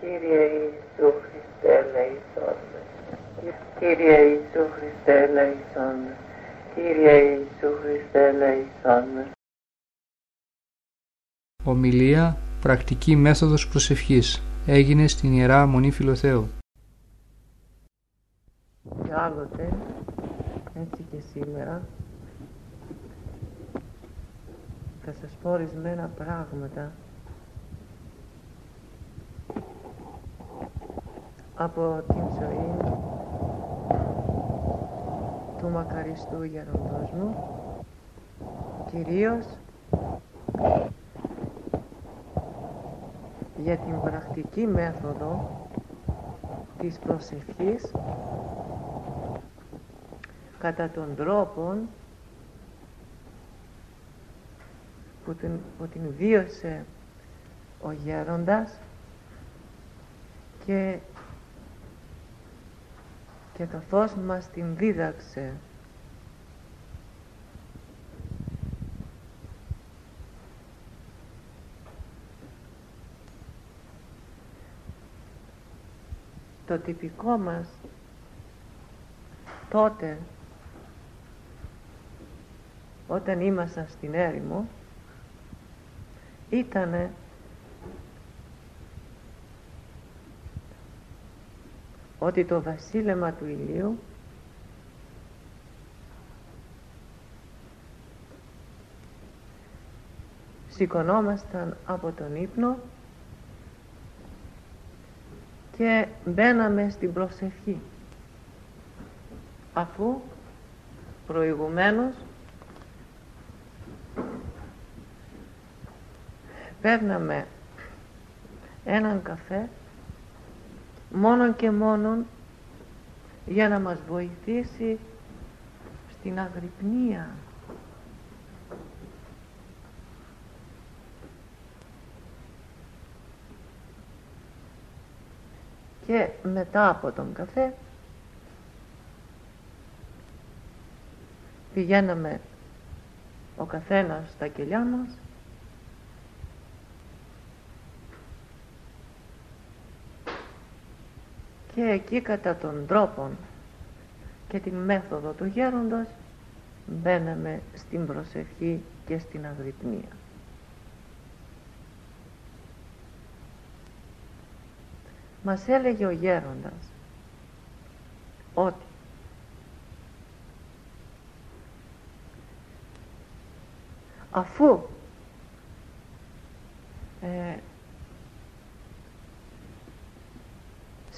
Κύριε Ιησού Χριστέ ελέησόν Κύριε Ιησού Χριστέ ελέησόν Κύριε Ιησού Χριστέ ελέησόν Ομιλία Πρακτική μέθοδος προσευχής. Έγινε στην Ιερά Μονή Φιλοθέου. Και άλλοτε, έτσι και σήμερα, θα σας πω ορισμένα πράγματα από την ζωή του μακαριστού γεροντός μου κυρίως για την πρακτική μέθοδο της προσευχής κατά τον τρόπο που την, που την βίωσε ο γέροντας και και καθώς μας την δίδαξε. Το τυπικό μας τότε όταν ήμασταν στην έρημο ήτανε ότι το βασίλεμα του ηλίου σηκωνόμασταν από τον ύπνο και μπαίναμε στην προσευχή. Αφού προηγουμένως παίρναμε έναν καφέ μόνον και μόνον για να μας βοηθήσει στην αγρυπνία. Και μετά από τον καφέ πηγαίναμε ο καθένας στα κελιά μας και εκεί κατά τον τρόπο και την μέθοδο του γέροντος μπαίναμε στην προσευχή και στην αγρυπνία. Μας έλεγε ο γέροντας ότι αφού ε,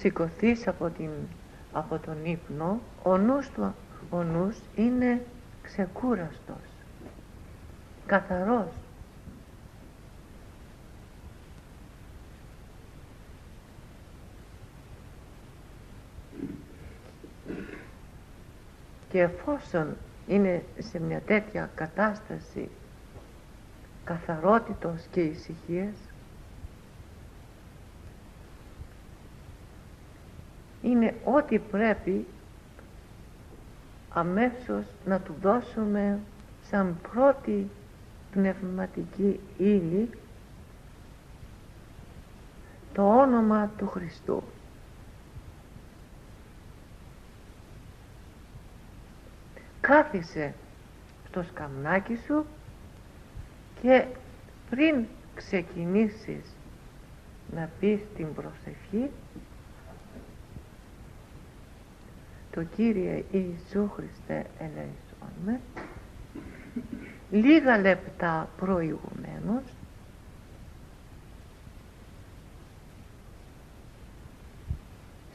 σηκωθείς από, την, από τον ύπνο ο νους, του, ο νους είναι ξεκούραστος καθαρός. Και εφόσον είναι σε μια τέτοια κατάσταση καθαρότητος και ησυχίας είναι ό,τι πρέπει αμέσως να του δώσουμε σαν πρώτη πνευματική ύλη το όνομα του Χριστού. Κάθισε στο σκαμνάκι σου και πριν ξεκινήσεις να πεις την προσευχή το Κύριε Ιησού Χριστέ ελέησόν με. Λίγα λεπτά προηγουμένως.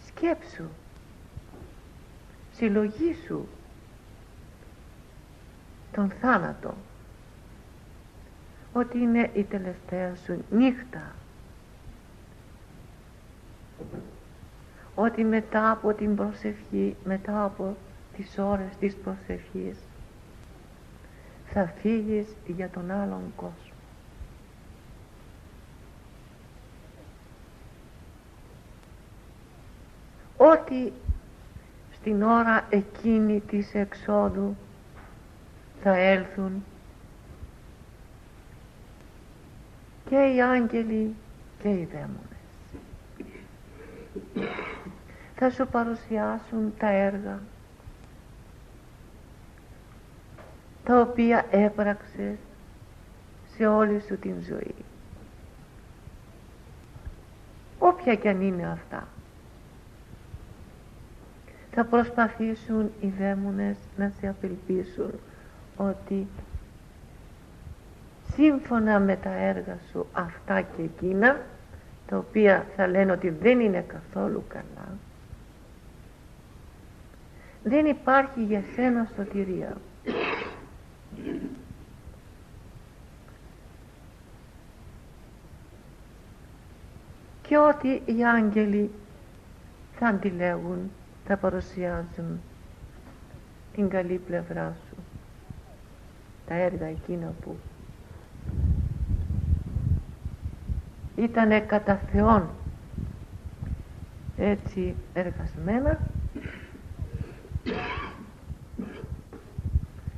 Σκέψου συλλογήσου τον θάνατο ότι είναι η τελευταία σου νύχτα ότι μετά από την προσευχή, μετά από τις ώρες της προσευχής θα φύγεις για τον άλλον κόσμο. Ότι στην ώρα εκείνη της εξόδου θα έλθουν και οι άγγελοι και οι δαίμονες. Θα σου παρουσιάσουν τα έργα τα οποία έπραξες σε όλη σου την ζωή. Όποια κι αν είναι αυτά θα προσπαθήσουν οι δαίμονες να σε απελπίσουν ότι σύμφωνα με τα έργα σου αυτά και εκείνα τα οποία θα λένε ότι δεν είναι καθόλου καλά δεν υπάρχει για σένα σωτηρία και ότι οι άγγελοι θα αντιλέγουν, θα παρουσιάζουν την καλή πλευρά σου. Τα έργα εκείνα που ήτανε κατά Θεόν έτσι εργασμένα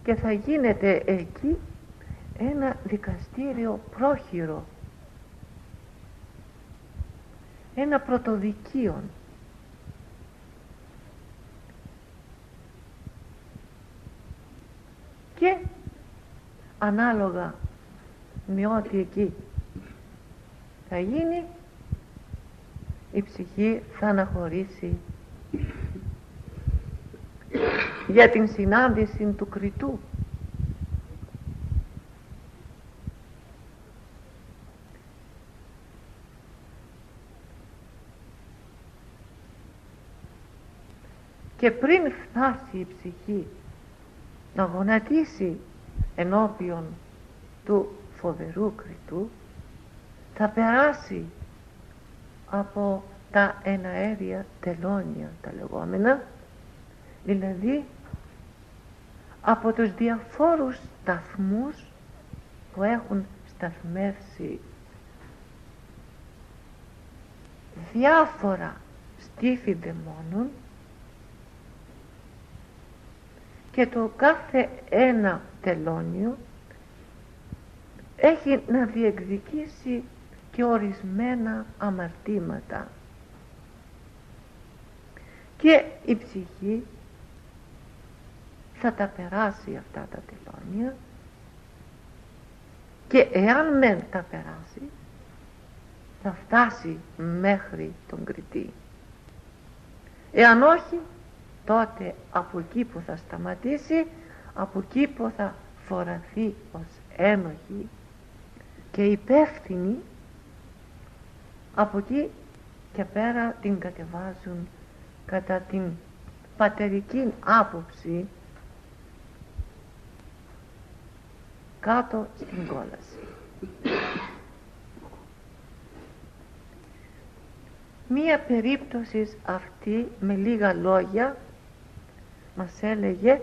και θα γίνεται εκεί ένα δικαστήριο πρόχειρο. Ένα πρωτοδικείο και ανάλογα με ό,τι εκεί θα γίνει η ψυχή θα αναχωρήσει για την συνάντηση του κριτού και πριν φτάσει η ψυχή να γονατίσει ενώπιον του φοβερού κριτού θα περάσει από τα εναέρια τελώνια τα λεγόμενα δηλαδή από τους διαφόρους σταθμούς που έχουν σταθμεύσει διάφορα στήθη δαιμόνων και το κάθε ένα τελώνιο έχει να διεκδικήσει και ορισμένα αμαρτήματα. Και η ψυχή θα τα περάσει αυτά τα τελώνια. Και εάν μεν τα περάσει θα φτάσει μέχρι τον κριτή. Εάν όχι τότε από εκεί που θα σταματήσει από εκεί που θα φοραθεί ως ένοχη και υπεύθυνη από εκεί και πέρα την κατεβάζουν κατά την πατερική άποψη κάτω στην κόλαση. Μία περίπτωσης αυτή με λίγα λόγια μας έλεγε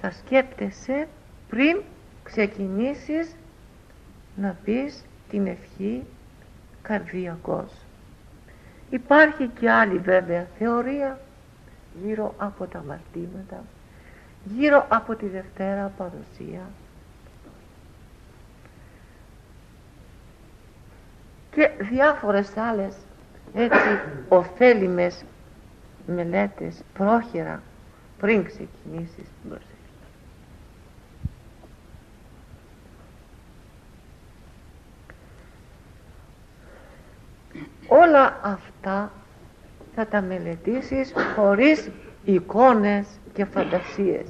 θα σκέπτεσαι πριν ξεκινήσεις να πεις την ευχή καρδιακός. Υπάρχει και άλλη βέβαια θεωρία γύρω από τα μαρτήματα, γύρω από τη Δευτέρα Παρουσία και διάφορες άλλες έτσι ωφέλιμες μελέτες πρόχειρα πριν ξεκινήσεις την προσευχή. Όλα αυτά θα τα μελετήσεις χωρίς εικόνες και φαντασίες.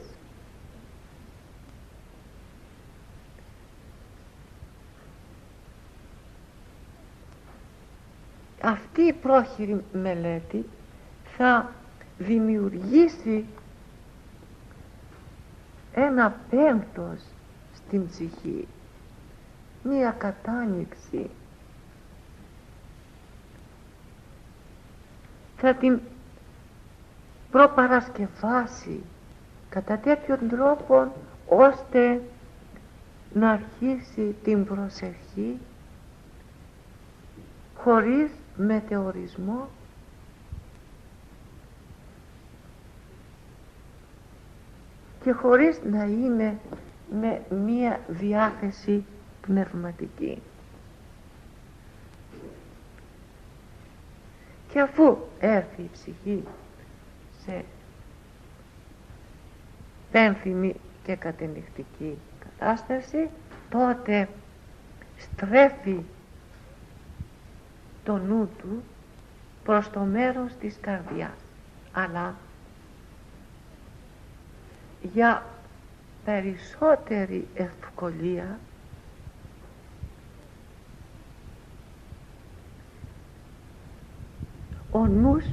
Αυτή η πρόχειρη μελέτη θα δημιουργήσει ένα πέμπτος στην ψυχή, μία κατάνοιξη. Θα την προπαρασκευάσει κατά τέτοιον τρόπο ώστε να αρχίσει την προσευχή χωρίς μετεωρισμό και χωρίς να είναι με μία διάθεση πνευματική. Και αφού έρθει η ψυχή σε πένθυμη και κατενυχτική κατάσταση τότε στρέφει το νου του προς το μέρος της καρδιάς. Αλλά για περισσότερη ευκολία ο νους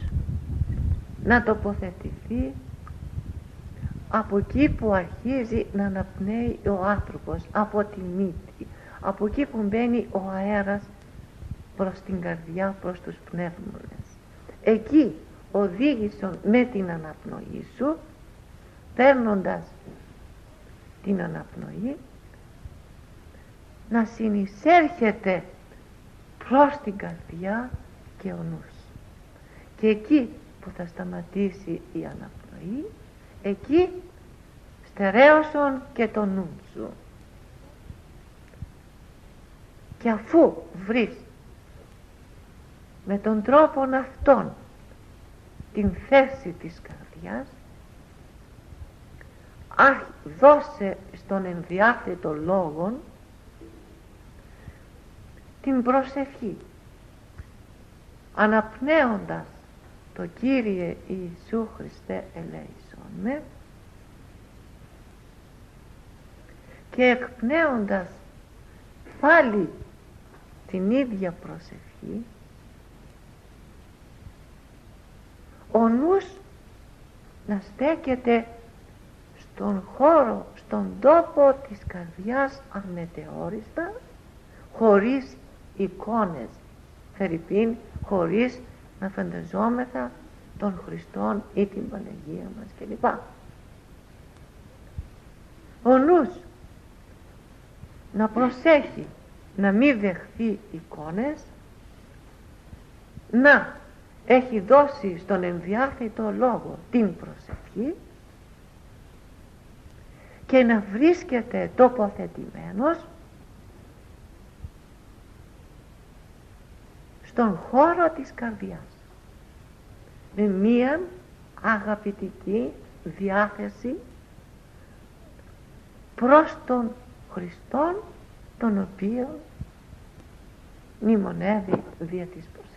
να τοποθετηθεί από εκεί που αρχίζει να αναπνέει ο άνθρωπος από τη μύτη. Από εκεί που μπαίνει ο αέρας προς την καρδιά, προς τους πνεύμονες. Εκεί οδήγησον με την αναπνοή σου παίρνοντας την αναπνοή να συνεισέρχεται προς την καρδιά και ο νους. Και εκεί που θα σταματήσει η αναπνοή εκεί στερέωσον και το νου σου. Και αφού βρεις με τον τρόπο αυτόν την θέση της καρδιάς αχ, δώσε στον ενδιάθετο λόγο την προσευχή αναπνέοντας το Κύριε Ιησού Χριστέ ελέησον με και εκπνέοντας πάλι την ίδια προσευχή ο νους να στέκεται στον χώρο, στον τόπο της καρδιάς αμετεόριστα χωρίς εικόνες Φερρυπίν χωρίς να φανταζόμεθα τον Χριστόν ή την Παναγία μας κλπ. Ο νους να προσέχει να μην δεχθεί εικόνες να έχει δώσει στον ενδιάθετο λόγο την προσευχή και να βρίσκεται τοποθετημένος στον χώρο της καρδιάς με μία αγαπητική διάθεση προς τον Χριστόν τον οποίο μνημονεύει δια της προσευχής.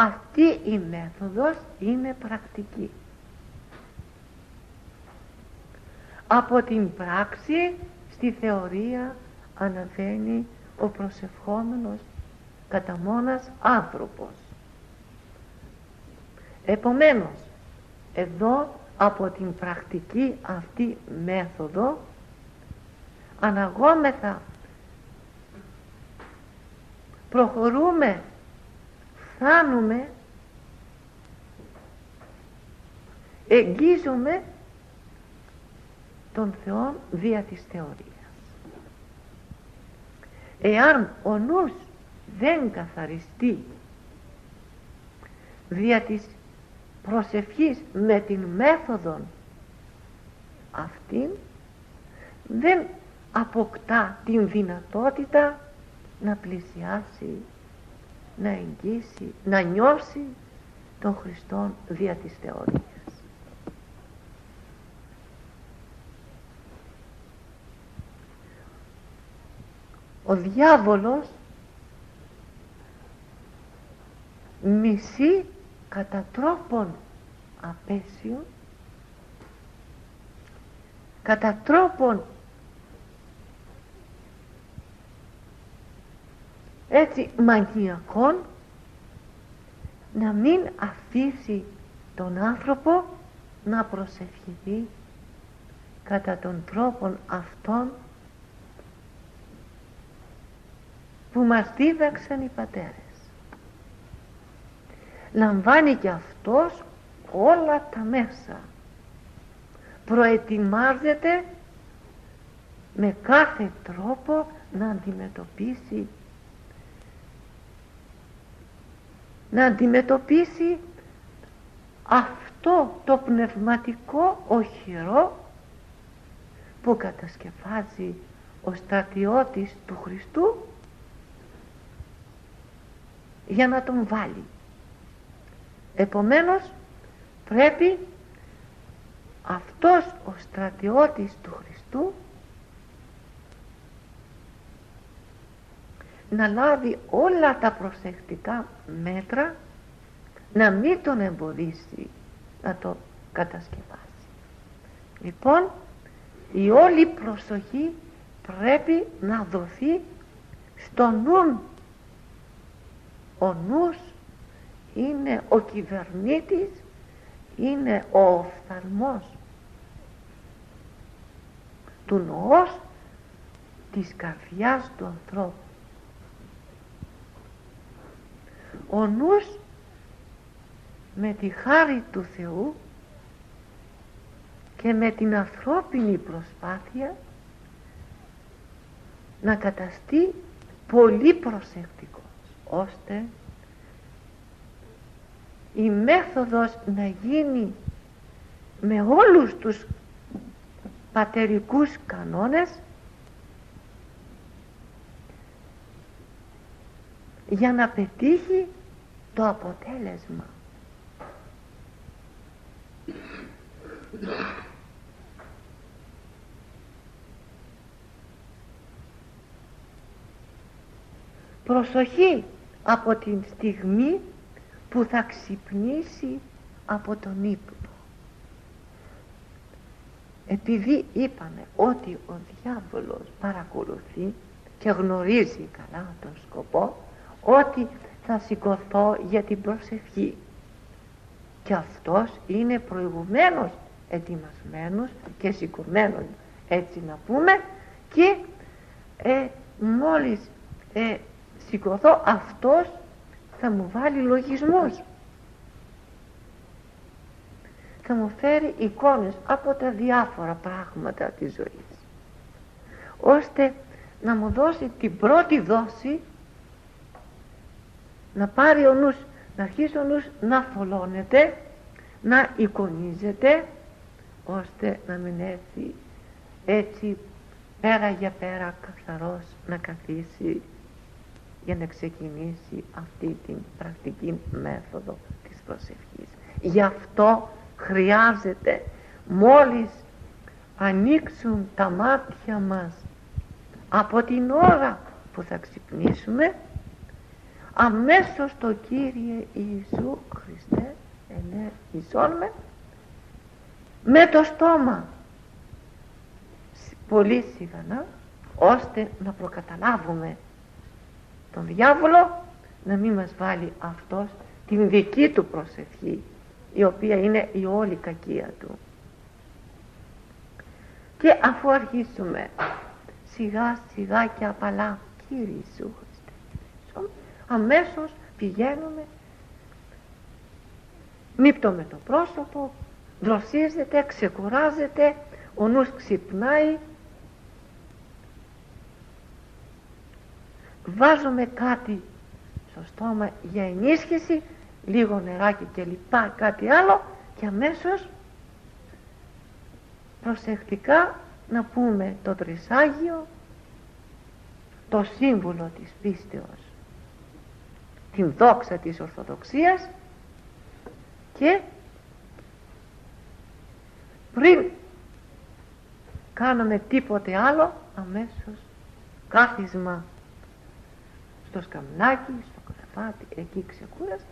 Αυτή η μέθοδος είναι πρακτική. Από την πράξη στη θεωρία αναβαίνει ο προσευχόμενος κατά μόνας άνθρωπος. Επομένως, εδώ από την πρακτική αυτή μέθοδο αναγόμεθα προχωρούμε φτάνουμε εγγίζουμε τον Θεό δια της θεωρίας. Εάν ο νους δεν καθαριστεί δια της προσευχής με την μέθοδο αυτή δεν αποκτά την δυνατότητα να πλησιάσει, να εγγύσει, να νιώσει τον Χριστόν δια της θεωρίας. Ο διάβολος μισεί κατά τρόπον απέσιο κατά τρόπον έτσι μαγιακόν να μην αφήσει τον άνθρωπο να προσευχηθεί κατά τον τρόπον αυτόν που μας δίδαξαν οι πατέρες. Λαμβάνει και αυτός όλα τα μέσα. Προετοιμάζεται με κάθε τρόπο να αντιμετωπίσει να αντιμετωπίσει αυτό το πνευματικό οχυρό που κατασκευάζει ο στρατιώτης του Χριστού για να τον βάλει. Επομένως πρέπει αυτός ο στρατιώτης του Χριστού να λάβει όλα τα προσεκτικά μέτρα να μην τον εμποδίσει να το κατασκευάσει. Λοιπόν, η όλη προσοχή πρέπει να δοθεί στο νου. Ο νους είναι ο κυβερνήτης, είναι ο οφθαλμός του νοός της καρδιάς του ανθρώπου. Ο νους με τη χάρη του Θεού και με την ανθρώπινη προσπάθεια να καταστεί πολύ προσεκτικός ώστε η μέθοδος να γίνει με όλους τους πατερικούς κανόνες για να πετύχει το αποτέλεσμα. Προσοχή από την στιγμή που θα ξυπνήσει από τον ύπνο. Επειδή είπαμε ότι ο διάβολος παρακολουθεί και γνωρίζει καλά τον σκοπό ότι θα σηκωθώ για την προσευχή. Και αυτός είναι προηγουμένως ετοιμασμένος και σηκωμένος έτσι να πούμε. Και ε, μόλις ε, σηκωθώ αυτός θα μου βάλει λογισμούς. Θα μου φέρει εικόνες από τα διάφορα πράγματα της ζωής ώστε να μου δώσει την πρώτη δόση να πάρει ο νους να αρχίσει ο νους να θολώνεται να εικονίζεται ώστε να μην έρθει έτσι πέρα για πέρα καθαρός να καθίσει για να ξεκινήσει αυτή την πρακτική μέθοδο της προσευχής. Γι' αυτό χρειάζεται μόλις ανοίξουν τα μάτια μας από την ώρα που θα ξυπνήσουμε αμέσως το Κύριε Ιησού Χριστέ ενεργησόν με με το στόμα. Πολύ σιγανά ώστε να προκαταλάβουμε τον διάβολο να μην μας βάλει αυτός την δική του προσευχή η οποία είναι η όλη κακία του. Και αφού αρχίσουμε σιγά σιγά και απαλά Κύριε Ιησού Χριστέ αμέσως πηγαίνουμε νύπτουμε το πρόσωπο δροσίζεται, ξεκουράζεται ο νους ξυπνάει. Βάζουμε κάτι στο στόμα για ενίσχυση λίγο νεράκι και λοιπά κάτι άλλο και αμέσως προσεκτικά να πούμε το τρισάγιο το σύμβουλο της πίστεως την δόξα της Ορθοδοξίας και πριν κάνουμε τίποτε άλλο αμέσως κάθισμα στο σκαμνάκι, στο κρεβάτι, εκεί ξεκούρασε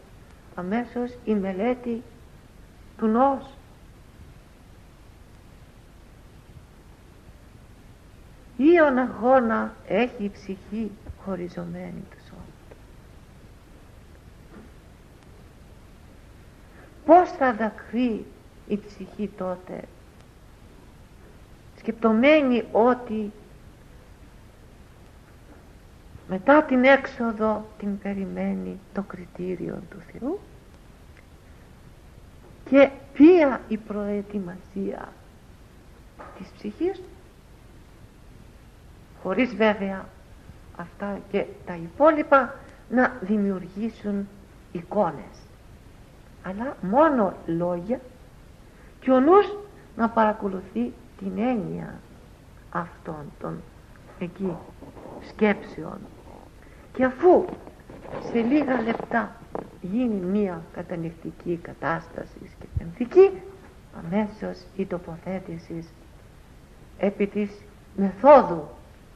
αμέσως η μελέτη του νόους. Ήον αγώνα έχει η ψυχή χωριζωμένη του σώματος. Πώς θα δακρύει η ψυχή τότε; Σκεπτομένη ότι μετά την έξοδο την περιμένει το κριτήριο του Θεού και ποια η προετοιμασία της ψυχής χωρίς βέβαια αυτά και τα υπόλοιπα να δημιουργήσουν εικόνες αλλά μόνο λόγια. Και ο νους να παρακολουθεί την έννοια αυτών των εκεί σκέψεων. Και αφού σε λίγα λεπτά γίνει μία κατανυχτική κατάσταση και πενθική αμέσως η τοποθέτηση επί της μεθόδου.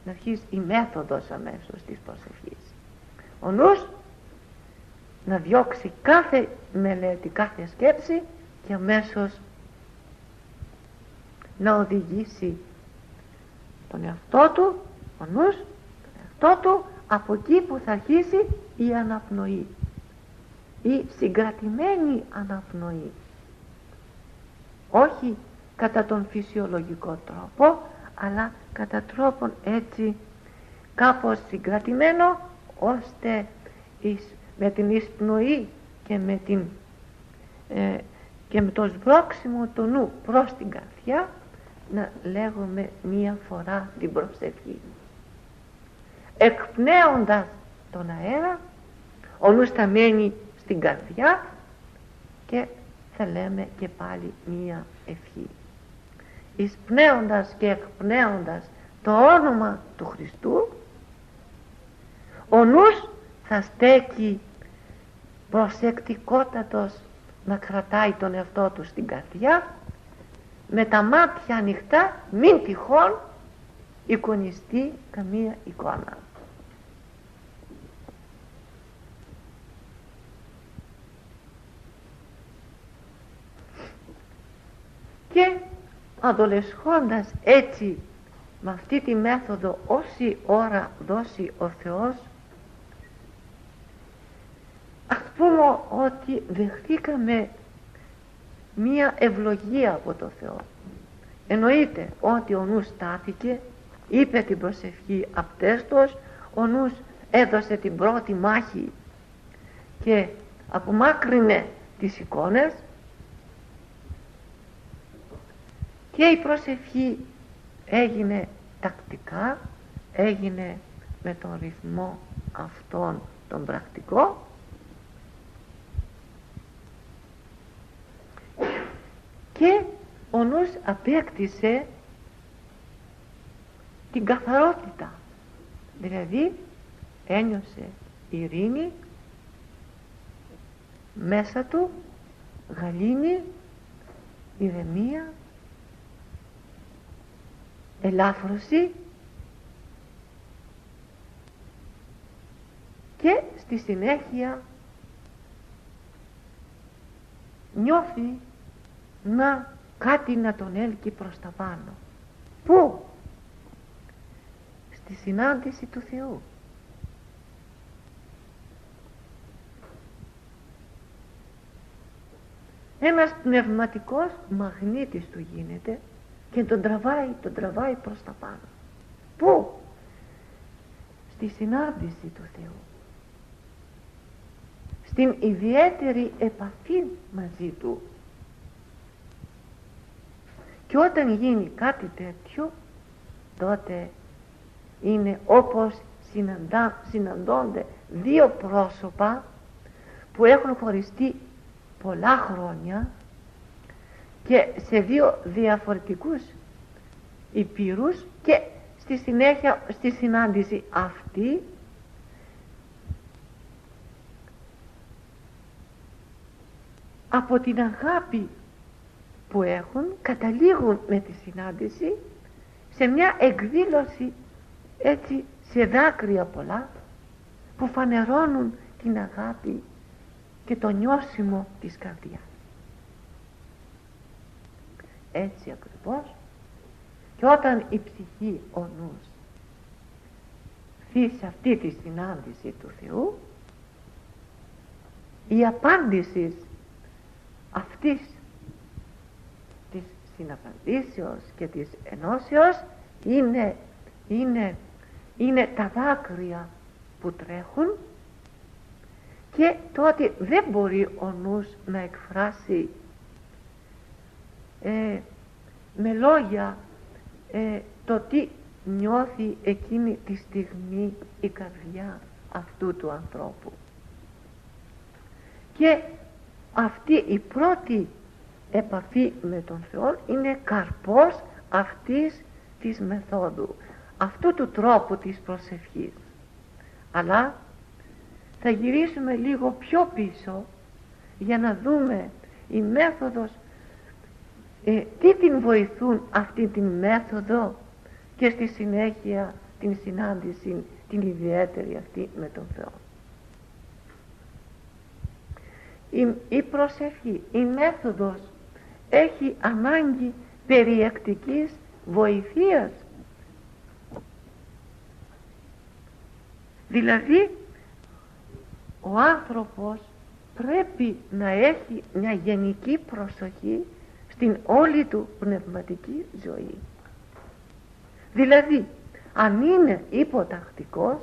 Να αρχίσει η μέθοδος αμέσως της προσευχής. Ο νους να διώξει κάθε μελέτη, κάθε σκέψη και αμέσως να οδηγήσει τον εαυτό του, ο νους, τον εαυτό του από εκεί που θα αρχίσει η αναπνοή η συγκρατημένη αναπνοή. Όχι κατά τον φυσιολογικό τρόπο αλλά κατά τρόπον έτσι κάπως συγκρατημένο ώστε με την εισπνοή και με, την, ε, και με το σβρόξιμο του νου προς την καρδιά να λέγουμε μία φορά την προσευχή εκπνέοντας τον αέρα ο νους θα μένει στην καρδιά και θα λέμε και πάλι μία ευχή. Εισπνέοντας και εκπνέοντας το όνομα του Χριστού ο νους θα στέκει προσεκτικότατος να κρατάει τον εαυτό του στην καρδιά με τα μάτια ανοιχτά μην τυχόν εικονιστεί καμία εικόνα. Και αδολεσχώντας έτσι με αυτή τη μέθοδο όση ώρα δώσει ο Θεός ας πούμε ότι δεχτήκαμε μία ευλογία από το Θεό. Εννοείται ότι ο νους στάθηκε είπε την προσευχή απτέστος ο νους έδωσε την πρώτη μάχη και απομάκρυνε τις εικόνες και η προσευχή έγινε τακτικά έγινε με τον ρυθμό αυτόν τον πρακτικό και ο νους απέκτησε την καθαρότητα. Δηλαδή ένιωσε ειρήνη μέσα του γαλήνη ηρεμία ελάφρωση και στη συνέχεια νιώθει να κάτι να τον έλκει προς τα πάνω. Πού; Στη συνάντηση του Θεού. Ένας πνευματικός μαγνήτης του γίνεται και τον τραβάει, τον τραβάει προς τα πάνω. Πού; Στη συνάντηση του Θεού. Στην ιδιαίτερη επαφή μαζί Του. Και όταν γίνει κάτι τέτοιο, τότε είναι όπως συναντά, συναντώνται δύο πρόσωπα που έχουν χωριστεί πολλά χρόνια και σε δύο διαφορετικούς υπήρους και στη συνέχεια στη συνάντηση αυτή από την αγάπη που έχουν καταλήγουν με τη συνάντηση σε μια εκδήλωση έτσι σε δάκρυα πολλά που φανερώνουν την αγάπη και το νιώσιμο της καρδιάς. Έτσι ακριβώς και όταν η ψυχή ο νους σε αυτή τη συνάντηση του Θεού η απάντηση αυτής της συναπαντήσεως και της ενώσεως είναι, είναι, είναι τα δάκρυα που τρέχουν και τότε δεν μπορεί ο νους να εκφράσει ε, με λόγια ε, το τι νιώθει εκείνη τη στιγμή η καρδιά αυτού του ανθρώπου. Και αυτή η πρώτη επαφή με τον Θεό είναι καρπός αυτής της μεθόδου αυτού του τρόπου της προσευχής αλλά θα γυρίσουμε λίγο πιο πίσω για να δούμε η μέθοδος ε, τι την βοηθούν αυτή την μέθοδο και στη συνέχεια την συνάντηση την ιδιαίτερη αυτή με τον Θεό. Η, η προσευχή, η μέθοδος έχει ανάγκη περιεκτικής βοηθείας. Δηλαδή ο άνθρωπος πρέπει να έχει μια γενική προσοχή στην όλη του πνευματική ζωή. Δηλαδή, αν είναι υποτακτικός,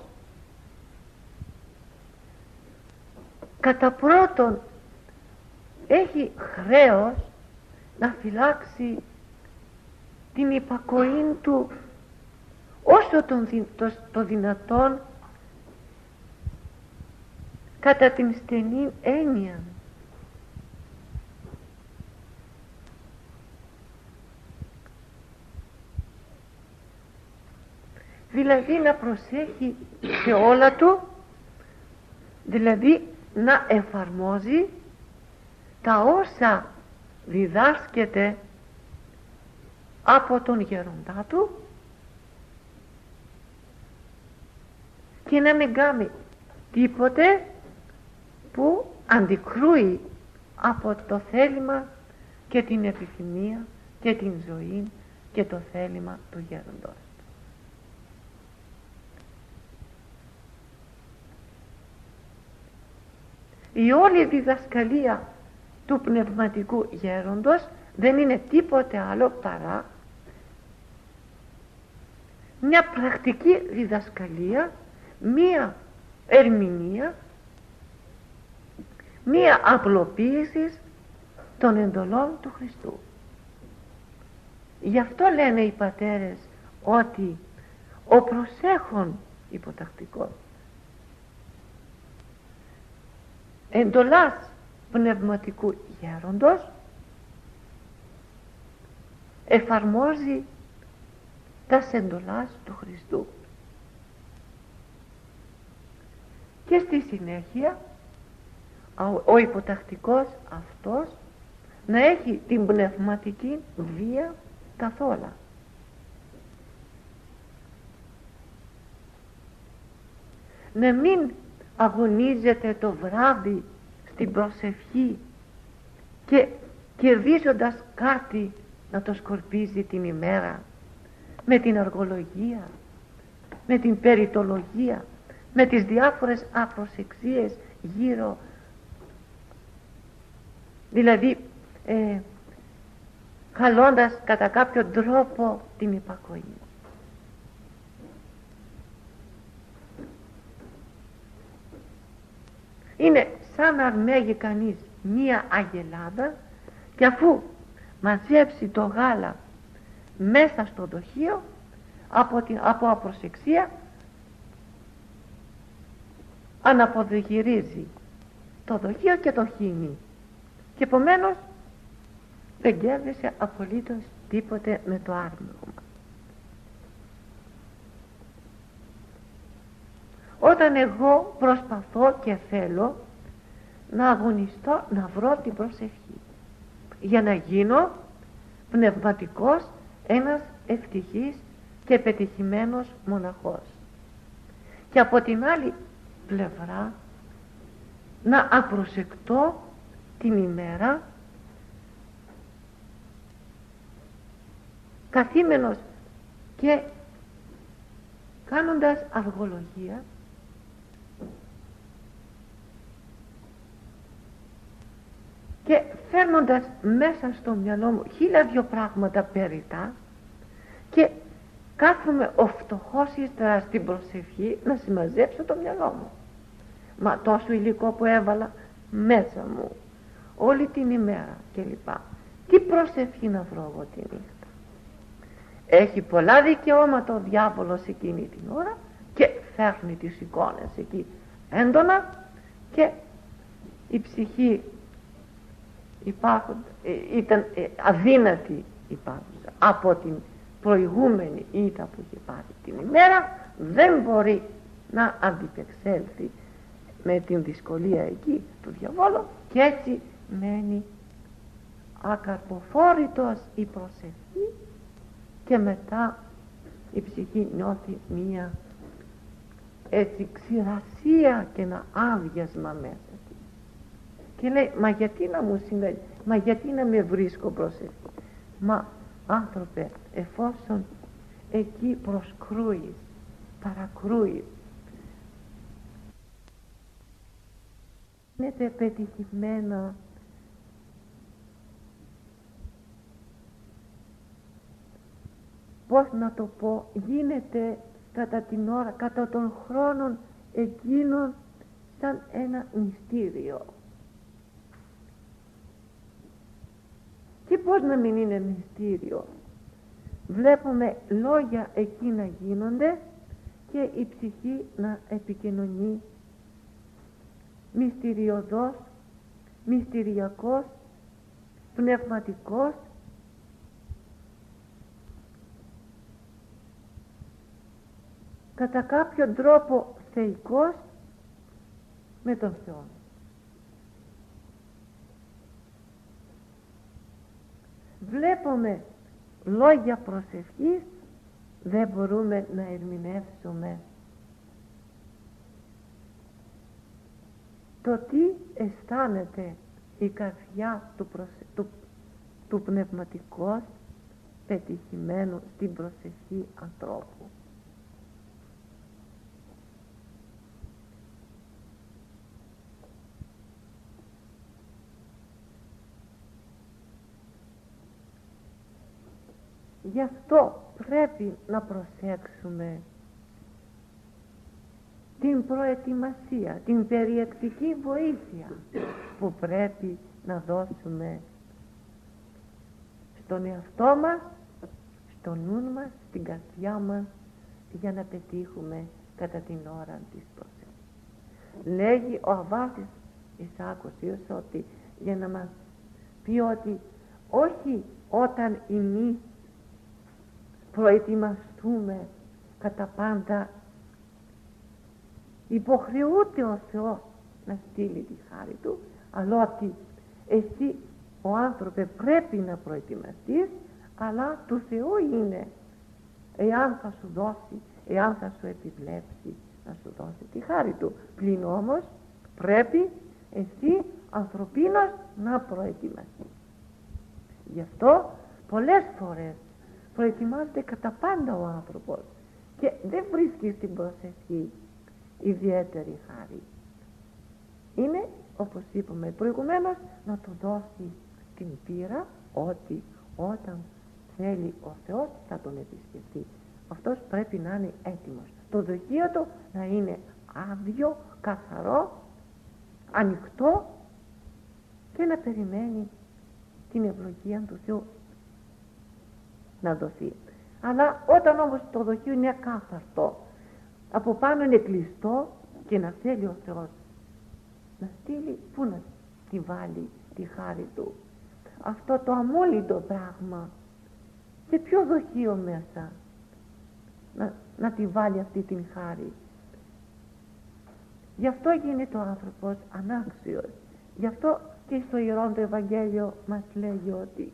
κατά πρώτον έχει χρέος να φυλάξει την υπακοή του όσο τον, το, το δυνατόν κατά την στενή έννοια. Δηλαδή να προσέχει σε όλα του, δηλαδή να εφαρμόζει τα όσα διδάσκεται από τον γεροντά του και να μην κάνει τίποτε που αντικρούει από το θέλημα και την επιθυμία και την ζωή και το θέλημα του γέροντος. Η όλη διδασκαλία του πνευματικού γέροντος δεν είναι τίποτε άλλο παρά μια πρακτική διδασκαλία, μια ερμηνεία μία απλοποίηση των εντολών του Χριστού. Γι' αυτό λένε οι πατέρες ότι ο προσέχων υποτακτικός εντολάς πνευματικού γέροντος εφαρμόζει τα εντολάς του Χριστού. Και στη συνέχεια ο υποτακτικός αυτός να έχει την πνευματική βία καθόλου. Να μην αγωνίζεται το βράδυ στην προσευχή και κερδίζοντας κάτι να το σκορπίζει την ημέρα με την αργολογία, με την περιτολογία, με τις διάφορες απροσεξίες γύρω δηλαδή ε, χαλώντας κατά κάποιο τρόπο την υπακοή. Είναι σαν να αρμέγει κανείς μία αγελάδα και αφού μαζέψει το γάλα μέσα στο δοχείο από, την, από απροσεξία αναποδογυρίζει το δοχείο και το χύνει και επομένως δεν κέρδισε απολύτως τίποτε με το άρμεγμα. Όταν εγώ προσπαθώ και θέλω να αγωνιστώ να βρω την προσευχή. Για να γίνω πνευματικός ένας ευτυχής και πετυχημένος μοναχός. Και από την άλλη πλευρά να απροσεκτώ την ημέρα καθήμενος και κάνοντας αργολογία και φέρνοντας μέσα στο μυαλό μου χίλια δυο πράγματα περιτά και κάθομαι ο φτωχός ύστερας στην προσευχή να συμμαζέψω το μυαλό μου μα τόσο υλικό που έβαλα μέσα μου όλη την ημέρα κλπ. Τι προσευχή να βρω εγώ τη νύχτα. Έχει πολλά δικαιώματα ο διάβολος εκείνη την ώρα και φέρνει τις εικόνες εκεί έντονα και η ψυχή υπάρχουν, ε, ήταν ε, αδύνατη υπάρχουσα από την προηγούμενη ήττα που έχει πάρει. Την ημέρα δεν μπορεί να αντιπεξέλθει με την δυσκολία εκεί του διαβόλου και έτσι μένει ακαρποφόρητος η προσευχή και μετά η ψυχή νιώθει μία έτσι ξηρασία και ένα άδειασμα μέσα. της και λέει μα γιατί να μου συμβαίνει; Μα γιατί να με βρίσκω προσευχή μα άνθρωπε εφόσον εκεί προσκρούεις παρακρούεις είναι πετυχημένα πώς να το πω γίνεται κατά την ώρα κατά των χρόνων εκείνων σαν ένα μυστήριο και πώς να μην είναι μυστήριο. Βλέπουμε λόγια εκεί να γίνονται και η ψυχή να επικοινωνεί. Μυστηριωδός, μυστηριακός, πνευματικός. Κατά κάποιο τρόπο θεϊκός με τον Θεό. Βλέπουμε λόγια προσευχής δεν μπορούμε να ερμηνεύσουμε το τι αισθάνεται η καρδιά του, προσε... του... του πνευματικός πετυχημένου στην προσευχή ανθρώπου. Γι' αυτό πρέπει να προσέξουμε την προετοιμασία, την περιεκτική βοήθεια που πρέπει να δώσουμε στον εαυτό μας, στο νου μας, στην καρδιά μας για να πετύχουμε κατά την ώρα της προσέξης. Λέγει ο Αβάσης Ισάκος ότι για να μας πει ότι όχι όταν εμείς προετοιμαστούμε κατά πάντα. Υποχρεούται ο Θεός να στείλει τη χάρη Του αλλά ότι εσύ ο άνθρωπε πρέπει να προετοιμαστείς αλλά του Θεού είναι. Εάν θα σου δώσει εάν θα σου επιβλέψει να σου δώσει τη χάρη Του. Πλην όμως πρέπει εσύ ανθρωπίνος να προετοιμαστείς. Γι' αυτό πολλές φορές προετοιμάζεται κατά πάντα ο άνθρωπος και δεν βρίσκει στην προσευχή ιδιαίτερη χάρη. Είναι, όπως είπαμε προηγουμένως, να του δώσει την πείρα ότι όταν θέλει ο Θεός θα τον επισκεφτεί. Αυτός πρέπει να είναι έτοιμος. Το δοχείο του να είναι άδειο, καθαρό, ανοιχτό και να περιμένει την ευλογία του Θεού να δοθεί. Αλλά όταν όμως το δοχείο είναι ακάθαρτο, από πάνω είναι κλειστό και να θέλει ο Θεός να στείλει, πού να τη βάλει τη χάρη Του. Αυτό το αμόλυντο πράγμα, σε ποιο δοχείο μέσα να, να τη βάλει αυτή την χάρη. Γι' αυτό γίνεται ο άνθρωπος ανάξιος. Γι' αυτό και στο Ιερόν το Ευαγγέλιο μας λέγει ότι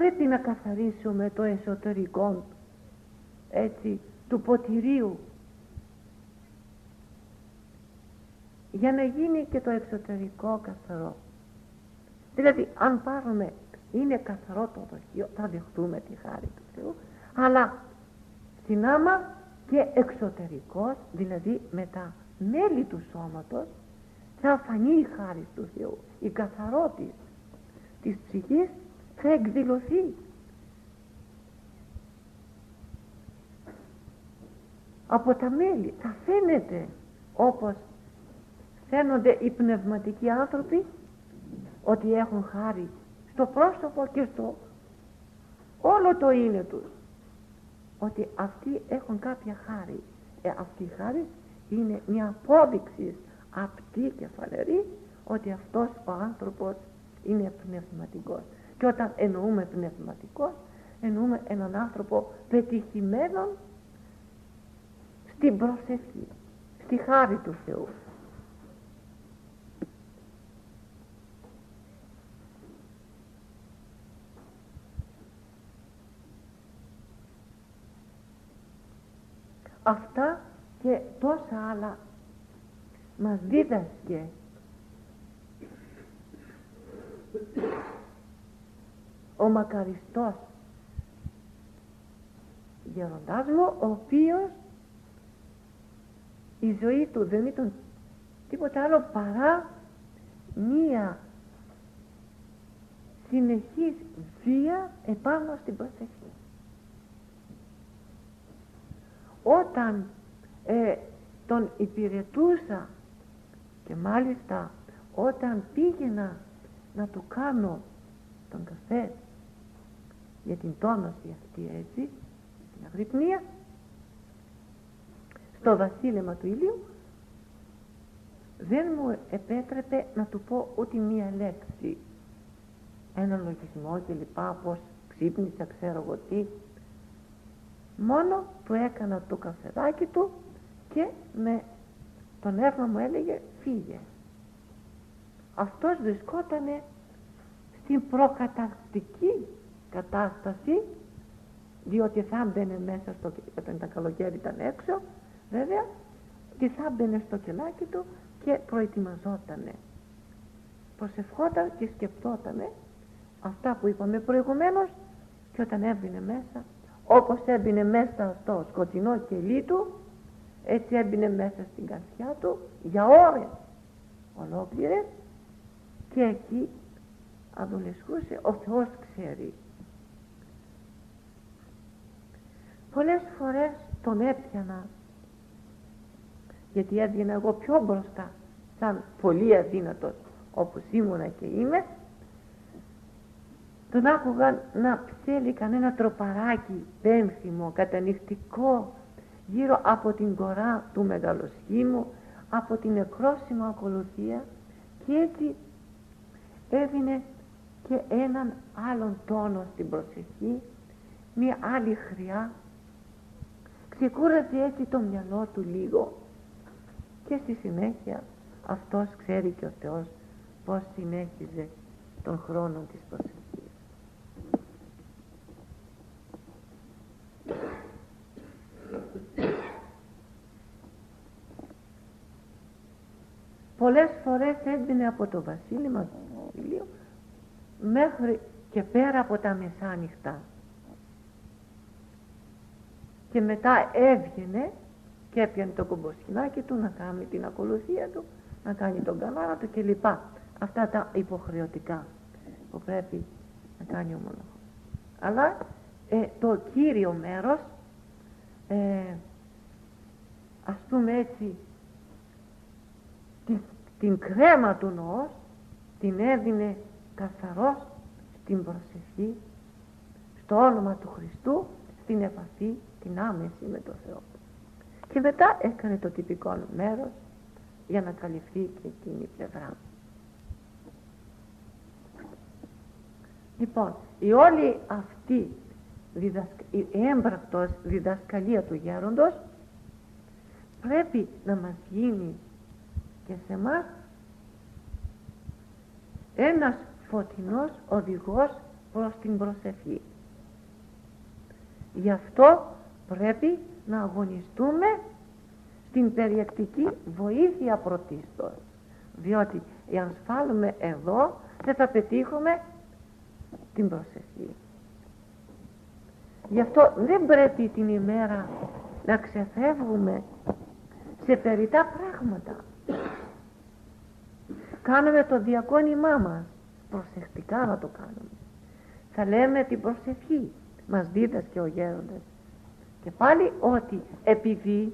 πρέπει να καθαρίσουμε το εσωτερικό έτσι του ποτηρίου για να γίνει και το εξωτερικό καθαρό. Δηλαδή αν πάρουμε είναι καθαρό το δοχείο θα δεχτούμε τη χάρη του Θεού αλλά στην άμα και εξωτερικός δηλαδή με τα μέλη του σώματος θα φανεί η χάρη του Θεού η καθαρότητα της ψυχής θα εκδηλωθεί. Από τα μέλη θα φαίνεται όπως φαίνονται οι πνευματικοί άνθρωποι ότι έχουν χάρη στο πρόσωπο και στο όλο το είναι τους ότι αυτοί έχουν κάποια χάρη. Ε, αυτή η χάρη είναι μια απόδειξη απτή και φανερή ότι αυτός ο άνθρωπος είναι πνευματικός και όταν εννοούμε πνευματικός εννοούμε έναν άνθρωπο πετυχημένο στην προσευχή στη χάρη του Θεού. Αυτά και τόσα άλλα μας δίδασκε. ο μακαριστός γεροντάς μου ο οποίος η ζωή του δεν ήταν τίποτα άλλο παρά μία συνεχής βία επάνω στην προσευχή. Όταν ε, τον υπηρετούσα και μάλιστα όταν πήγαινα να του κάνω τον καφέ για την τόνωση αυτή έτσι την αγρυπνία στο βασίλεμα του ηλίου δεν μου επέτρεπε να του πω ούτε μία λέξη. Ένα λογισμό και λοιπά πως ξύπνησα ξέρω εγώ τι. Μόνο του έκανα το καφεδάκι του και με τον έρμα μου έλεγε φύγε αυτός βρισκότανε στην προκαταρκτική κατάσταση διότι θα μπαινε μέσα στο όταν τα καλοκαίρι ήταν έξω βέβαια και θα μπαινε στο κελάκι του και προετοιμαζότανε. Προσευχόταν και σκεφτότανε αυτά που είπαμε προηγουμένως και όταν έμπαινε μέσα όπως έμπαινε μέσα στο σκοτεινό κελί του έτσι έμπαινε μέσα στην καρδιά του για ώρες ολόκληρες και εκεί αδολεσχούσε ο Θεός ξέρει πολλές φορές τον έπιανα. Γιατί έβγαινα εγώ πιο μπροστά σαν πολύ αδύνατος όπως ήμουνα και είμαι. Τον άκουγα να ψέλει κανένα τροπαράκι πένθυμο, κατανυχτικό γύρω από την κορά του μεγαλοσχήμου από την εκρόσιμο ακολουθία και έτσι έδινε και έναν άλλον τόνο στην προσευχή μια άλλη χρειά ξεκούραζε έτσι το μυαλό του λίγο. Και στη συνέχεια αυτός ξέρει και ο Θεός πως συνέχιζε τον χρόνο της προσευχής. Πολλές φορές έμπαινε από το βασίλεμα του βασιλείου μέχρι και πέρα από τα μεσάνυχτα και μετά έβγαινε και έπιανε το κομποσχοινάκι του να κάνει την ακολουθία του να κάνει τον κανάνα του κλπ. Αυτά τα υποχρεωτικά που πρέπει να κάνει ο μοναχός. Αλλά ε, το κύριο μέρος ε, ας πούμε έτσι την, την κρέμα του νοός την έδινε καθαρός στην προσευχή στο όνομα του Χριστού στην επαφή την άμεση με τον Θεό. Και μετά έκανε το τυπικό μέρος για να καλυφθεί και εκείνη η πλευρά. Λοιπόν η όλη αυτή η έμπρακτος διδασκαλία του γέροντος πρέπει να μας γίνει και σε μας ένας φωτεινός οδηγός προς την προσευχή. Γι' αυτό πρέπει να αγωνιστούμε στην περιεκτική βοήθεια πρωτίστως. Διότι εάν σφάλουμε εδώ δεν θα πετύχουμε την προσευχή. Γι' αυτό δεν πρέπει την ημέρα να ξεφεύγουμε σε περιτά πράγματα. Κάνουμε το διακόνημά μας. Προσεκτικά να το κάνουμε. Θα λέμε την προσευχή. Μας δίδασκε ο γέροντας και πάλι ότι επειδή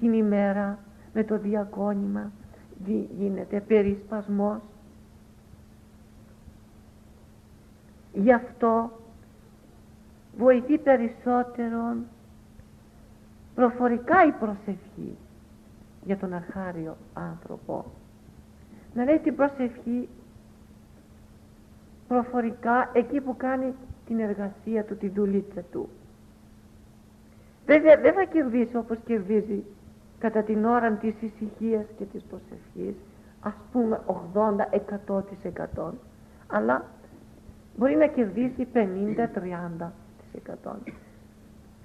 την ημέρα με το διακόνημα γίνεται περισπασμός γι' αυτό βοηθεί περισσότερο προφορικά η προσευχή για τον αρχάριο άνθρωπο να λέει την προσευχή προφορικά εκεί που κάνει την εργασία του, τη δουλίτσα του. Βέβαια δεν θα κερδίσει όπως κερδίζει κατά την ώρα της ησυχίας και της προσευχής ας πούμε 80-100% αλλά μπορεί να κερδίσει 50-30%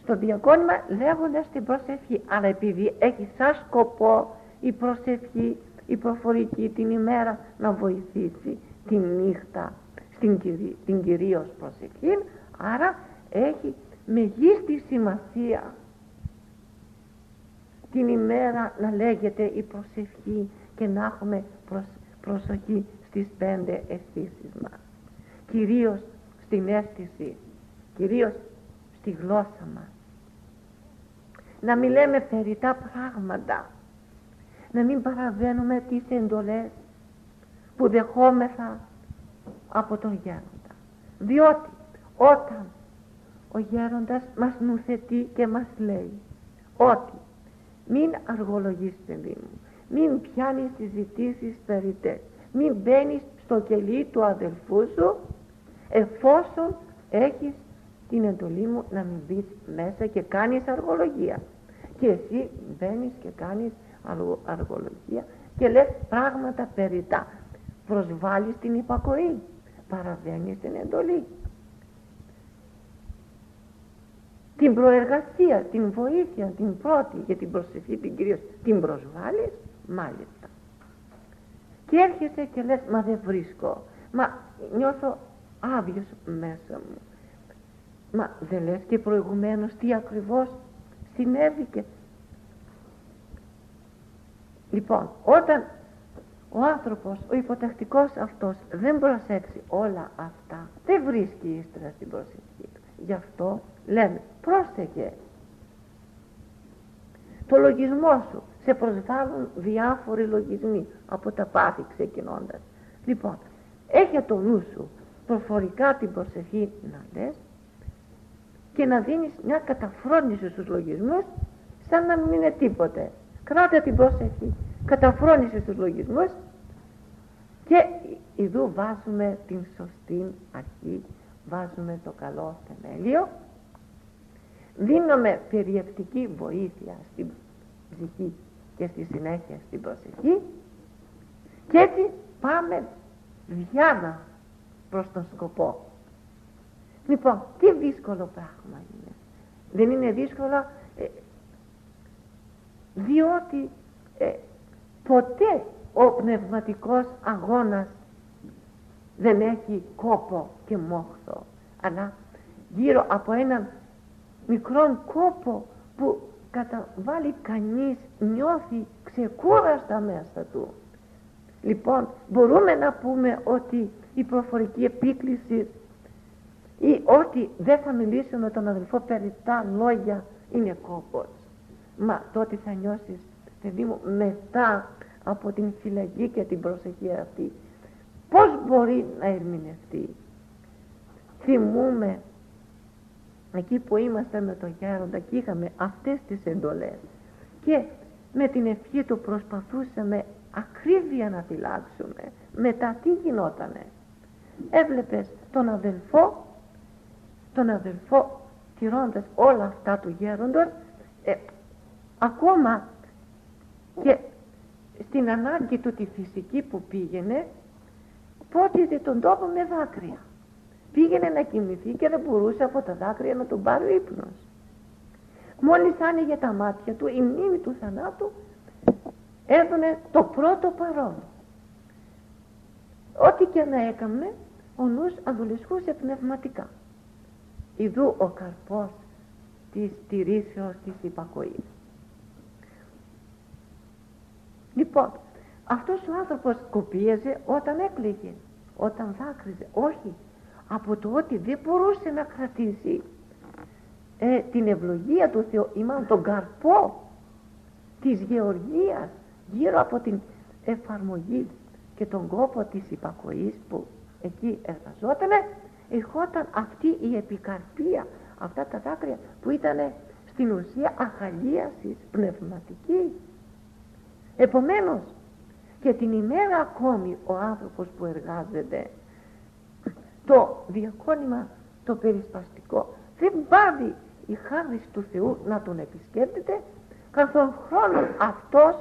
στο διακόνημα λέγοντας την προσευχή αλλά επειδή έχει σαν σκοπό η προσευχή η προφορική την ημέρα να βοηθήσει τη νύχτα στην, κυρί, την κυρίως προσευχή άρα έχει μεγίστη σημασία την ημέρα να λέγεται η προσευχή και να έχουμε προσοχή στις πέντε αισθήσεις μας. Κυρίως στην αίσθηση κυρίως στη γλώσσα μας. Να μην λέμε περιτά πράγματα να μην παραβαίνουμε τις εντολές που δεχόμεθα από τον γέροντα. Διότι όταν ο γέροντας μας νουθετεί και μας λέει ότι μην αργολογείς παιδί μου μην πιάνεις συζητήσεις περιττές μην μπαίνεις στο κελί του αδελφού σου εφόσον έχεις την εντολή μου να μην μπεις μέσα και κάνεις αργολογία και εσύ μπαίνεις και κάνεις αργολογία και λες πράγματα περιτά προσβάλλεις την υπακοή παραβαίνεις την εντολή την προεργασία, την βοήθεια, την πρώτη για την προσευχή την κυρίως την προσβάλλεις μάλιστα. Και έρχεσαι και λες μα δεν βρίσκω. Μα νιώθω άδειος μέσα μου μα δεν λες και προηγουμένως τι ακριβώς συνέβηκε λοιπόν όταν ο άνθρωπος, ο υποτακτικός αυτός δεν προσέξει όλα αυτά δεν βρίσκει ύστερα στην προσευχή γι' αυτό λέμε πρόσεχε το λογισμό σου. Σε προσβάλλουν διάφοροι λογισμοί από τα πάθη ξεκινώντας. Λοιπόν έχει το νου σου προφορικά την προσευχή να λες και να δίνεις μια καταφρόνηση στους λογισμούς σαν να μην είναι τίποτε. Κράτα την προσευχή. Καταφρόνηση στους λογισμούς και εδώ βάζουμε την σωστή αρχή βάζουμε το καλό θεμέλιο δίνουμε περιευτική βοήθεια στην ψυχή και στη συνέχεια στην προσευχή και έτσι πάμε διάνα προς τον σκοπό. Λοιπόν τι δύσκολο πράγμα είναι. Δεν είναι δύσκολο ε, διότι ε, ποτέ ο πνευματικός αγώνας δεν έχει κόπο και μόχθο αλλά γύρω από έναν μικρόν κόπο που καταβάλει κανείς νιώθει ξεκούραστα μέσα του. Λοιπόν μπορούμε να πούμε ότι η προφορική επίκληση ή ότι δεν θα μιλήσω με τον αδελφό περί τα λόγια είναι κόπος. Μα τότε θα νιώσεις παιδί μου μετά από την φυλακή και την προσοχή αυτή πως μπορεί να ερμηνευτεί; Θυμούμε εκεί που είμαστε με τον Γέροντα και είχαμε αυτές τις εντολές. Και με την ευχή του προσπαθούσαμε ακρίβεια να φυλάξουμε. Μετά τι γινότανε. Έβλεπες τον αδελφό τον αδελφό τηρώντας όλα αυτά του γέροντος ε, ακόμα και στην ανάγκη του τη φυσική που πήγαινε πότιζε τον τόπο με δάκρυα πήγαινε να κοιμηθεί και δεν μπορούσε από τα δάκρυα να τον πάρει ο ύπνος. Μόλις άνοιγε τα μάτια του η μνήμη του θανάτου έδωνε το πρώτο παρόν. Ό,τι και να έκαμε ο νους αδουλισχούσε πνευματικά. Ιδού ο καρπός της τηρήσεως της υπακοής. Λοιπόν αυτός ο άνθρωπος κοπίαζε όταν έκλαιγε όταν δάκρυζε. Όχι από το ότι δεν μπορούσε να κρατήσει ε, την ευλογία του Θεού. Ή μάλλον τον καρπό της γεωργίας γύρω από την εφαρμογή και τον κόπο της υπακοής που εκεί εργαζόταν ερχόταν αυτή η επικαρπία αυτά τα δάκρυα που ήταν στην ουσία αχαλίασης πνευματική. Επομένως και την ημέρα ακόμη ο άνθρωπος που εργάζεται το διακόνημα το περισπαστικό δεν πάβει η χάρη του Θεού να τον επισκέπτεται καθώς χρόνος αυτός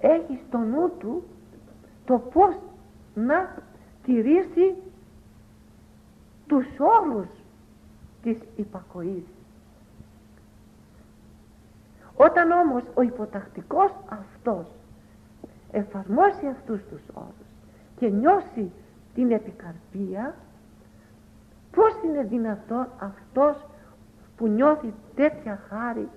έχει στο νου του το πως να τηρήσει τους όρους της υπακοής. Όταν όμως ο υποτακτικός αυτός εφαρμόσει αυτούς τους όρους και νιώσει την επικαρπία πώς είναι δυνατόν αυτός που νιώθει τέτοια χάρη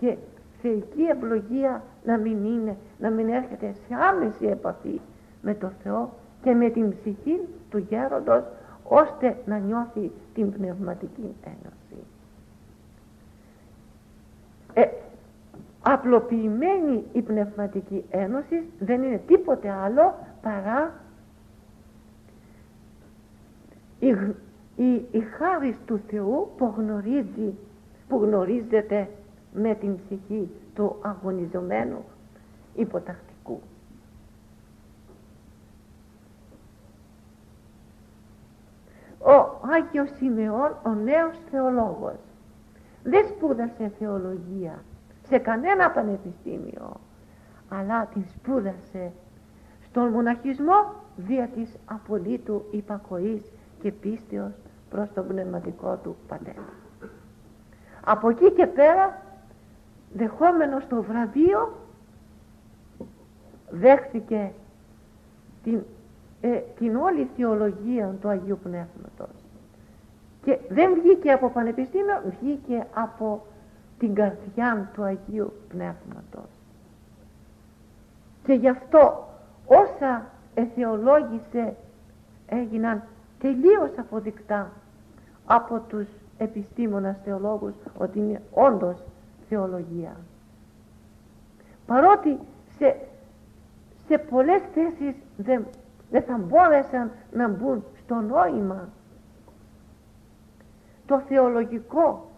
και θεϊκή ευλογία να μην είναι, να μην έρχεται σε άμεση επαφή με το Θεό και με την ψυχή του γέροντος ώστε να νιώθει την πνευματική ένωση. Ε, απλοποιημένη η πνευματική ένωση δεν είναι τίποτε άλλο παρά η, η, η χάρη του Θεού που γνωρίζει που γνωρίζεται με την ψυχή του αγωνιζομένου υποτακτικού. Ο Άγιος Σιμεών, ο νέος θεολόγος, δεν σπούδασε θεολογία σε κανένα πανεπιστήμιο, αλλά την σπούδασε στον μοναχισμό δια της απολύτου υπακοής και πίστεως προς τον πνευματικό του πατέρα. Από εκεί και πέρα δεχόμενος το βραβείο δέχθηκε την, ε, την όλη θεολογία του Αγίου Πνεύματος και δεν βγήκε από πανεπιστήμιο βγήκε από την καρδιά του Αγίου Πνεύματος και γι' αυτό όσα εθεολόγησε έγιναν τελείως αποδεικτά από τους επιστήμονας θεολόγους ότι είναι όντως θεολογία. Παρότι σε, σε πολλές θέσεις δεν, δεν θα μπόρεσαν να μπουν στο νόημα το θεολογικό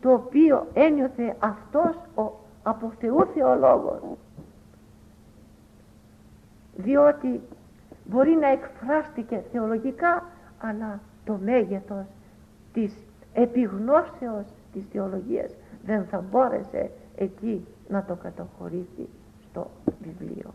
το οποίο ένιωθε αυτός ο από Θεού θεολόγος διότι μπορεί να εκφράστηκε θεολογικά αλλά το μέγεθος της επιγνώσεως της θεολογίας δεν θα μπόρεσε εκεί να το κατοχωρήσει στο βιβλίο.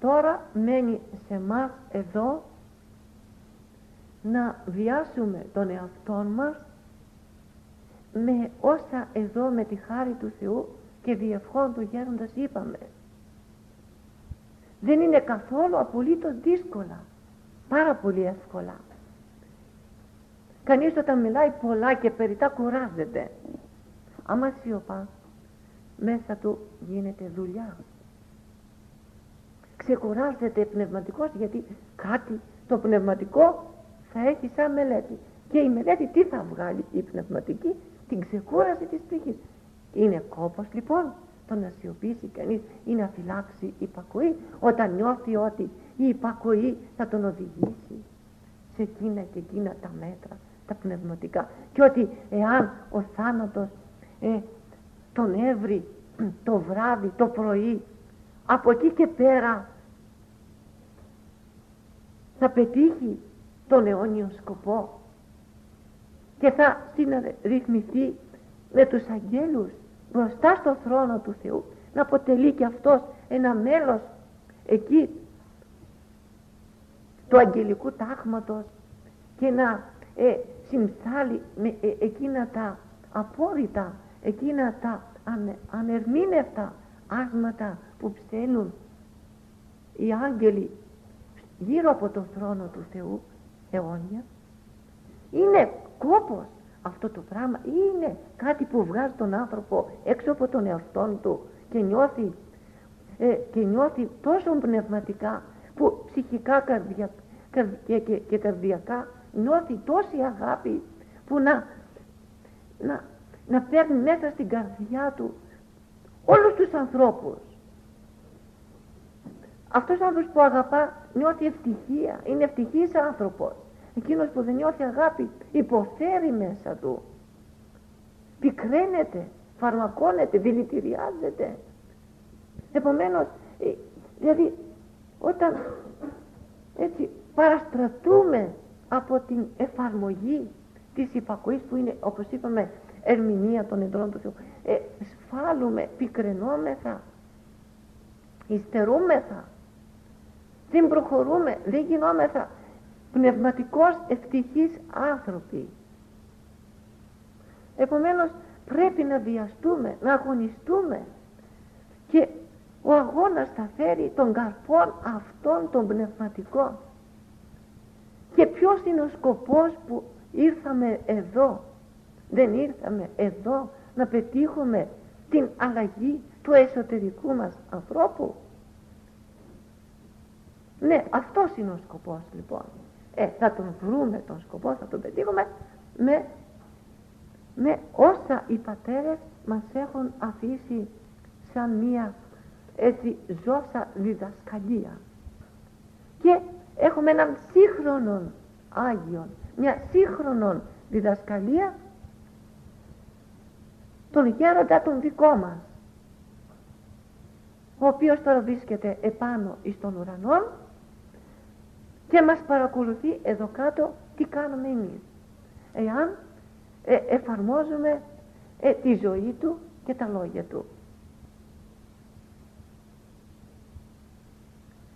Τώρα μένει σε μας εδώ να βιάσουμε τον εαυτό μας με όσα εδώ με τη χάρη του Θεού και διευχών του γέροντας είπαμε. Δεν είναι καθόλου απολύτως δύσκολα. Πάρα πολύ εύκολα. Κανείς όταν μιλάει πολλά και περιτά κουράζεται. Άμα σιωπά, μέσα του γίνεται δουλειά. Ξεκουράζεται πνευματικός γιατί κάτι το πνευματικό θα έχεις σαν μελέτη. Και η μελέτη τι θα βγάλει η πνευματική, την ξεκούραση της ψυχής. Είναι κόπος λοιπόν το να σιωπήσει κανείς ή να φυλάξει υπακοή όταν νιώθει ότι η υπακοή θα τον οδηγήσει σε εκείνα και εκείνα τα μέτρα, τα πνευματικά και ότι εάν ο θάνατος ε, τον έβρει το βράδυ, το πρωί από εκεί και πέρα θα πετύχει τον αιώνιο σκοπό και θα συναρρυθμιστεί με τους αγγέλους μπροστά στο θρόνο του Θεού να αποτελεί και αυτός ένα μέλος εκεί του αγγελικού τάγματος και να ε, συμψάλει με ε, εκείνα τα απόρριτα, εκείνα τα ανε, ανερμήνευτα άσματα που ψέλνουν οι άγγελοι γύρω από τον θρόνο του Θεού αιώνια. Είναι κόπος αυτό το πράγμα. Είναι κάτι που βγάζει τον άνθρωπο έξω από τον εαυτό του και νιώθει, ε, και νιώθει τόσο πνευματικά που ψυχικά καρδια, και, και, και, καρδιακά νιώθει τόση αγάπη που να, να, να παίρνει μέσα στην καρδιά του όλους τους ανθρώπους. Αυτός ο άνθρωπος που αγαπά νιώθει ευτυχία, είναι ευτυχής άνθρωπος. Εκείνος που δεν νιώθει αγάπη υποφέρει μέσα του. Πικραίνεται, φαρμακώνεται, δηλητηριάζεται. Επομένως, ε, δηλαδή όταν έτσι παραστρατούμε από την εφαρμογή της υπακοής που είναι όπως είπαμε ερμηνεία των εντρών του Θεού ε, σφάλουμε, πικρενόμεθα υστερούμεθα δεν προχωρούμε, δεν γινόμεθα πνευματικός ευτυχής άνθρωποι. Επομένως πρέπει να βιαστούμε, να αγωνιστούμε. Και ο αγώνας θα φέρει τον καρπόν αυτών των πνευματικών και ποιος είναι ο σκοπός που ήρθαμε εδώ; Δεν ήρθαμε εδώ να πετύχουμε την αλλαγή του εσωτερικού μας ανθρώπου; Ναι αυτός είναι ο σκοπός λοιπόν. Ε, θα τον βρούμε τον σκοπό θα τον πετύχουμε με, με όσα οι πατέρες μας έχουν αφήσει σαν μία έτσι ζώσα διδασκαλία. Και έχουμε έναν σύγχρονον Άγιον μια σύγχρονον διδασκαλία τον γέροντα τον δικό μας ο οποίος τώρα βρίσκεται επάνω εις τον ουρανό και μας παρακολουθεί εδώ κάτω τι κάνουμε εμείς. Εάν ε, εφαρμόζουμε ε, τη ζωή του και τα λόγια του.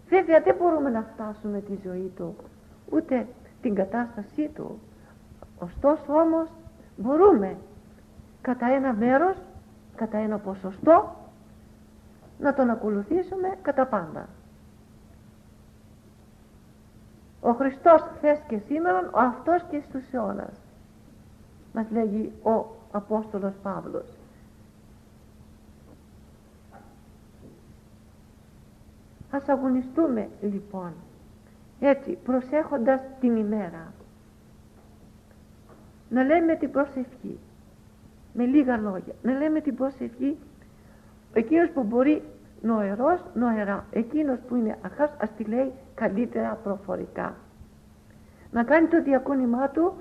Βέβαια δεν μπορούμε να φτάσουμε τη ζωή του ούτε την κατάστασή του. Ωστόσο όμως μπορούμε κατά ένα μέρος κατά ένα ποσοστό να τον ακολουθήσουμε κατά πάντα ο Χριστός χθες και σήμερα ο αυτός και στους αιώνας. Μας λέγει ο Απόστολος Παύλος. Ας αγωνιστούμε λοιπόν έτσι προσέχοντας την ημέρα. Να λέμε την προσευχή με λίγα λόγια. Να λέμε την προσευχή εκείνος που μπορεί νοερός νοερά. Εκείνος που είναι αχάς ας τη λέει καλύτερα προφορικά. Να κάνει το διακόνημά του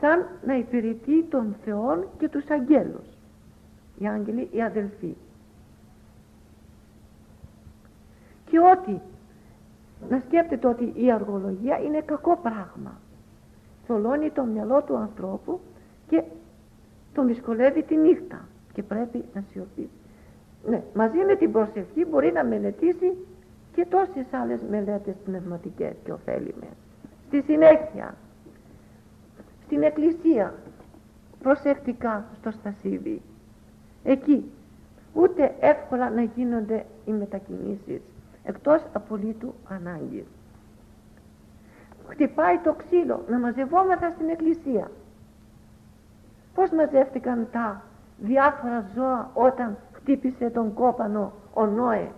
σαν να υπηρετεί τον Θεό και τους αγγέλους. Οι άγγελοι οι αδελφοί. Και ότι να σκέπτεται ότι η αργολογία είναι κακό πράγμα. Θολώνει το μυαλό του ανθρώπου και τον δυσκολεύει τη νύχτα. Και πρέπει να σιωπήσει ναι, μαζί με την προσευχή μπορεί να μελετήσει και τόσες άλλες μελέτες πνευματικές και ωφέλιμες. Στη συνέχεια στην εκκλησία προσεκτικά στο στασίδι. Εκεί ούτε εύκολα να γίνονται οι μετακινήσεις εκτός απολύτου ανάγκης. Χτυπάει το ξύλο να μαζευόμεθα στην εκκλησία. Πως μαζεύτηκαν τα διάφορα ζώα όταν χτύπησε τον κόπανο ο Νόε;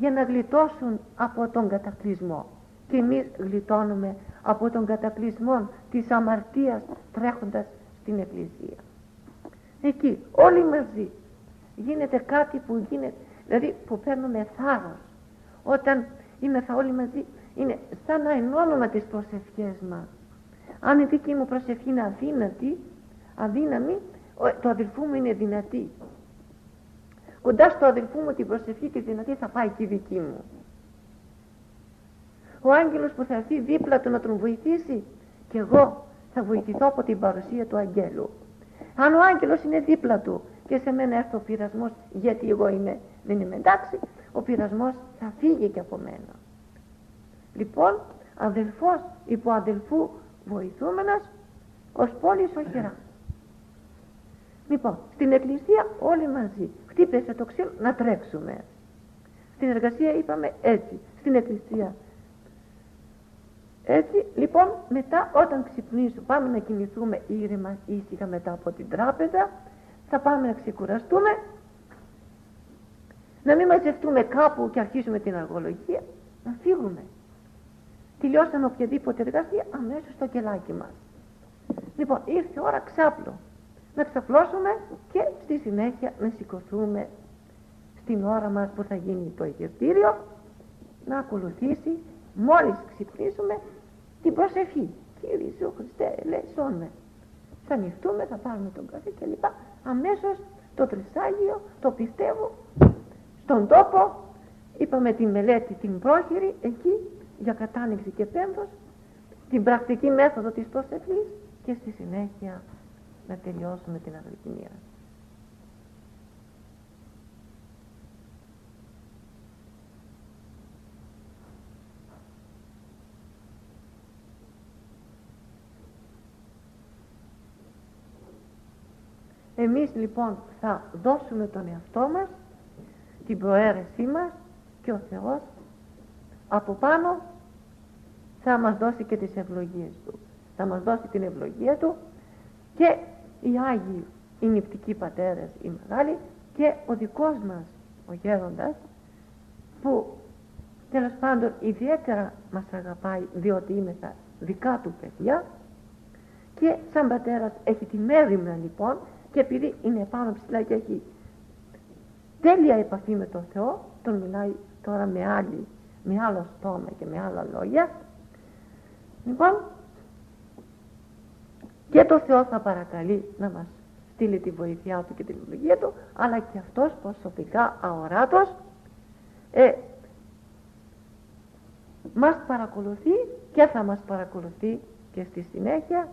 Για να γλιτώσουν από τον κατακλυσμό και εμείς γλιτώνουμε από τον κατακλυσμό της αμαρτίας τρέχοντας στην εκκλησία. Εκεί όλοι μαζί γίνεται κάτι που γίνεται δηλαδή που παίρνουμε θάρρος. Όταν είμαστε όλοι μαζί είναι σαν να ενώνουμε τις προσευχές μας. Αν η δική μου προσευχή είναι αδύνατη αδύναμη το αδελφού μου είναι δυνατή κοντά στο αδελφού μου την προσευχή τη δυνατή θα πάει και η δική μου. Ο άγγελος που θα έρθει δίπλα του να τον βοηθήσει και εγώ θα βοηθηθώ από την παρουσία του αγγέλου. Αν ο άγγελος είναι δίπλα του και σε μένα έρθει ο πειρασμός γιατί εγώ είμαι, δεν είμαι εντάξει ο πειρασμός θα φύγει και από μένα. Λοιπόν αδελφός υπό αδελφού βοηθούμενος ως πόλης οχυρά λοιπόν στην εκκλησία όλοι μαζί χτύπησε το ξύλο να τρέξουμε. Στην εργασία είπαμε έτσι στην εκκλησία. Έτσι λοιπόν μετά όταν ξυπνήσουμε πάμε να κοιμηθούμε ήρεμα ήσυχα μετά από την τράπεζα θα πάμε να ξεκουραστούμε να μην μαζευτούμε κάπου και αρχίσουμε την αργολογία να φύγουμε. Τελειώσαμε οποιαδήποτε εργασία αμέσως στο κελάκι μας. Λοιπόν ήρθε ώρα ξάπλο να ξαπλώσουμε και στη συνέχεια να σηκωθούμε στην ώρα μας που θα γίνει το Αιγυπτήριο να ακολουθήσει μόλις ξυπνήσουμε την προσευχή. Κύριε Ιησού Χριστέ, ελέησόν με. Θα ανοιχτούμε, θα πάρουμε τον καφέ κλπ. Αμέσως το τρισάγιο, το πιστεύω, στον τόπο, είπαμε τη μελέτη την πρόχειρη, εκεί για κατάνοιξη και πένθος, την πρακτική μέθοδο της προσευχής και στη συνέχεια να τελειώσουμε την αγρικημία. Εμείς λοιπόν θα δώσουμε τον εαυτό μας, την προαίρεσή μας και ο Θεός από πάνω θα μας δώσει και τις ευλογίες Του. Θα μας δώσει την ευλογία Του και οι Άγιοι, οι νηπτικοί πατέρες, οι μεγάλοι και ο δικός μας, ο γέροντας, που τέλος πάντων ιδιαίτερα μας αγαπάει διότι είμαι τα δικά του παιδιά και σαν πατέρας έχει τη μέρημνα λοιπόν και επειδή είναι πάνω ψηλά και έχει τέλεια επαφή με τον Θεό τον μιλάει τώρα με, άλλη, με άλλο στόμα και με άλλα λόγια. Λοιπόν και το Θεός θα παρακαλεί να μας στείλει τη βοήθειά του και την λογία του αλλά και αυτός προσωπικά αοράτος ε, μας παρακολουθεί και θα μας παρακολουθεί και στη συνέχεια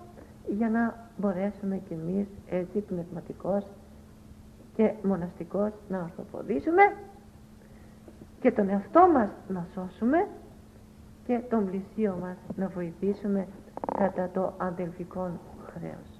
για να μπορέσουμε κι εμείς έτσι πνευματικός και μοναστικός να ορθοποδήσουμε και τον εαυτό μας να σώσουμε και τον πλησίο μας να βοηθήσουμε κατά το αδελφικό χρέος.